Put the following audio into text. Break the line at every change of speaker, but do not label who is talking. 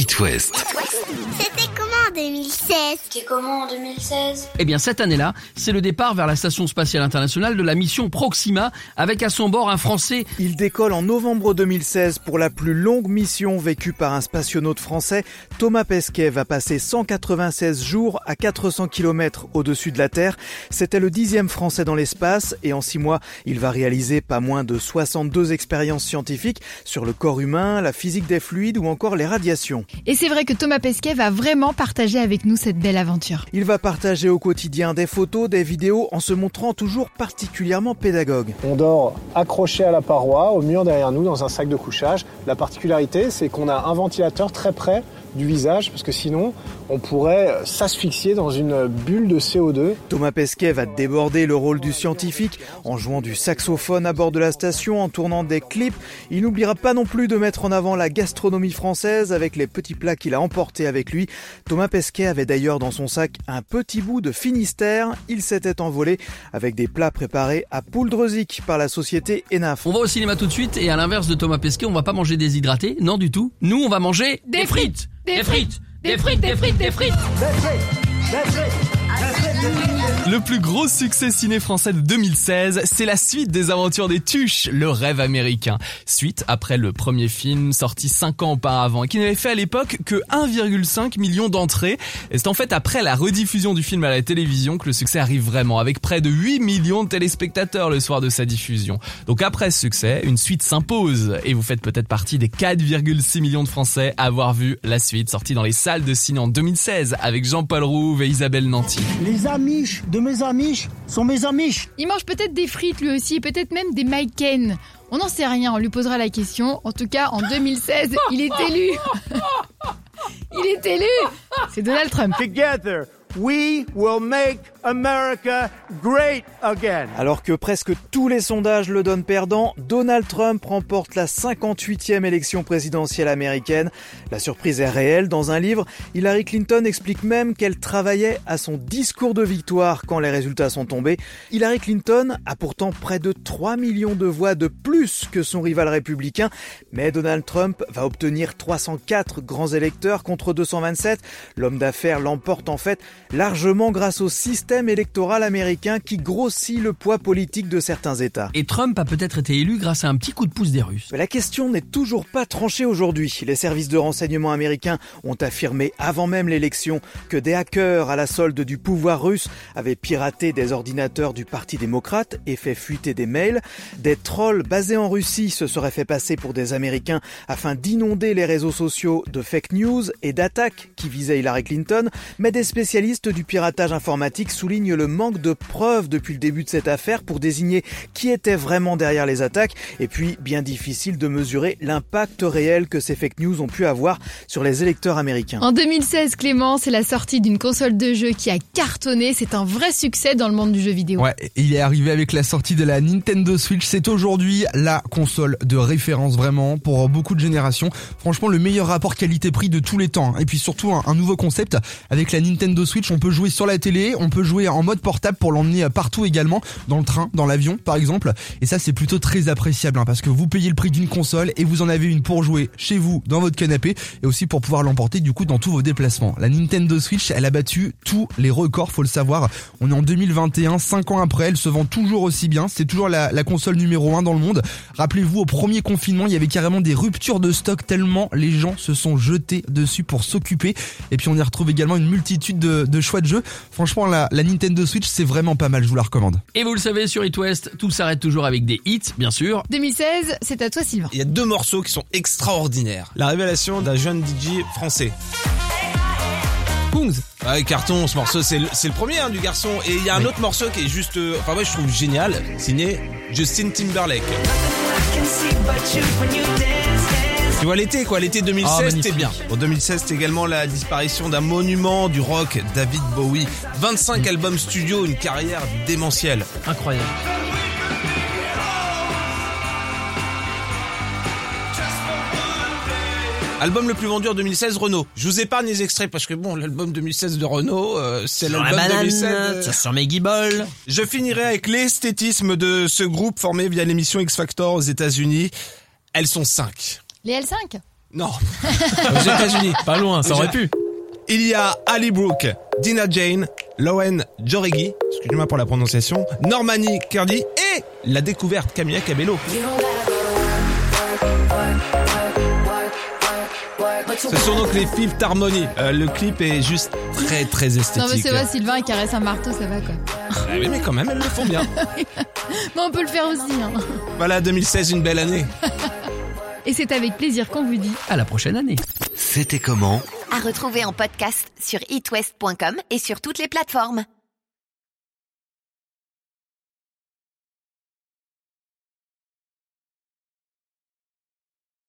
It West.
C'était en 2016
C'était comment en 2016
Eh bien, cette année-là, c'est le départ vers la Station Spatiale Internationale de la mission Proxima, avec à son bord un Français.
Il décolle en novembre 2016 pour la plus longue mission vécue par un spationaute français. Thomas Pesquet va passer 196 jours à 400 km au-dessus de la Terre. C'était le dixième Français dans l'espace et en six mois, il va réaliser pas moins de 62 expériences scientifiques sur le corps humain, la physique des fluides ou encore les radiations.
Et c'est vrai que Thomas Pesquet va vraiment partager avec nous cette belle aventure.
Il va partager au quotidien des photos, des vidéos en se montrant toujours particulièrement pédagogue.
On dort accroché à la paroi, au mur derrière nous, dans un sac de couchage. La particularité, c'est qu'on a un ventilateur très près du visage, parce que sinon, on pourrait s'asphyxier dans une bulle de CO2.
Thomas Pesquet va déborder le rôle du scientifique en jouant du saxophone à bord de la station, en tournant des clips. Il n'oubliera pas non plus de mettre en avant la gastronomie française avec les petits plats qu'il a emportés avec lui. Thomas Pesquet avait d'ailleurs dans son sac un petit bout de Finistère. Il s'était envolé avec des plats préparés à Pouldreuzic par la société ENAF.
On va au cinéma tout de suite et à l'inverse de Thomas Pesquet, on va pas manger déshydraté, non du tout. Nous, on va manger
Des frites.
Des frites. Des frites, des frites, des frites
Le plus gros succès ciné français de 2016, c'est la suite des aventures des Tuches, le rêve américain. Suite après le premier film sorti 5 ans auparavant et qui n'avait fait à l'époque que 1,5 million d'entrées. Et c'est en fait après la rediffusion du film à la télévision que le succès arrive vraiment, avec près de 8 millions de téléspectateurs le soir de sa diffusion. Donc après ce succès, une suite s'impose et vous faites peut-être partie des 4,6 millions de Français à avoir vu la suite sortie dans les salles de ciné en 2016 avec Jean-Paul Rouve et Isabelle Nanty.
Amiches de mes amiches sont mes amiches.
Il mange peut-être des frites lui aussi, peut-être même des Maiken. On n'en sait rien, on lui posera la question. En tout cas, en 2016, il est élu. Il est élu. C'est Donald Trump.
Together, we will make America great again.
Alors que presque tous les sondages le donnent perdant, Donald Trump remporte la 58e élection présidentielle américaine. La surprise est réelle. Dans un livre, Hillary Clinton explique même qu'elle travaillait à son discours de victoire quand les résultats sont tombés. Hillary Clinton a pourtant près de 3 millions de voix de plus que son rival républicain, mais Donald Trump va obtenir 304 grands électeurs contre 227. L'homme d'affaires l'emporte en fait largement grâce au système électoral américain qui grossit le poids politique de certains États.
Et Trump a peut-être été élu grâce à un petit coup de pouce des Russes.
Mais la question n'est toujours pas tranchée aujourd'hui. Les services de renseignement américains ont affirmé avant même l'élection que des hackers à la solde du pouvoir russe avaient piraté des ordinateurs du Parti démocrate et fait fuiter des mails. Des trolls basés en Russie se seraient fait passer pour des Américains afin d'inonder les réseaux sociaux de fake news et d'attaques qui visaient Hillary Clinton. Mais des spécialistes du piratage informatique souligne le manque de preuves depuis le début de cette affaire pour désigner qui était vraiment derrière les attaques et puis bien difficile de mesurer l'impact réel que ces fake news ont pu avoir sur les électeurs américains.
En 2016, Clément, c'est la sortie d'une console de jeu qui a cartonné. C'est un vrai succès dans le monde du jeu vidéo.
Ouais, il est arrivé avec la sortie de la Nintendo Switch. C'est aujourd'hui la console de référence vraiment pour beaucoup de générations. Franchement, le meilleur rapport qualité-prix de tous les temps. Et puis surtout un, un nouveau concept avec la Nintendo Switch. On peut jouer sur la télé, on peut jouer en mode portable pour l'emmener partout également, dans le train, dans l'avion par exemple. Et ça c'est plutôt très appréciable hein, parce que vous payez le prix d'une console et vous en avez une pour jouer chez vous, dans votre canapé et aussi pour pouvoir l'emporter du coup dans tous vos déplacements. La Nintendo Switch, elle a battu tous les records, faut le savoir. On est en 2021, 5 ans après, elle se vend toujours aussi bien. C'est toujours la, la console numéro 1 dans le monde. Rappelez-vous, au premier confinement, il y avait carrément des ruptures de stock tellement les gens se sont jetés dessus pour s'occuper. Et puis on y retrouve également une multitude de, de choix de jeux. Franchement, la, la Nintendo Switch, c'est vraiment pas mal, je vous la recommande.
Et vous le savez, sur It West, tout s'arrête toujours avec des hits, bien sûr.
2016, c'est à toi, Sylvain.
Il y a deux morceaux qui sont extraordinaires. La révélation d'un jeune DJ français.
Kungs
Ouais, carton, ce morceau, c'est le, c'est le premier hein, du garçon. Et il y a un autre morceau qui est juste, euh, enfin moi je trouve génial, signé Justin Timberlake. Tu vois l'été quoi, l'été 2016
Ah,
c'était bien. En 2016 c'était également la disparition d'un monument du rock, David Bowie. 25 albums studio, une carrière démentielle.
Incroyable.
Album le plus vendu en 2016, Renault. Je vous épargne les extraits parce que bon, l'album 2016 de Renault, euh, c'est l'album 2016. euh,
sur mes guibolles.
Je finirai avec l'esthétisme de ce groupe formé via l'émission X Factor aux États-Unis. Elles sont cinq.
Les L5
Non.
Aux États-Unis, pas loin, ça aurait pu.
Il y a Ali Brooke, Dina Jane, Lowen Jorigi, excusez-moi pour la prononciation, Normani Curdy et la découverte Camilla Cabello. Ce sont donc les Fifth Harmony. Euh, le clip est juste très très
Non, mais
esthétique.
c'est vrai, Sylvain, il caresse un marteau, ça va quoi.
Ah oui, mais quand même, elles le font bien.
Mais on peut le faire aussi. Hein.
Voilà, 2016, une belle année.
Et c'est avec plaisir qu'on vous dit
À la prochaine année.
C'était comment?
À retrouver en podcast sur itwest.com et sur toutes les plateformes.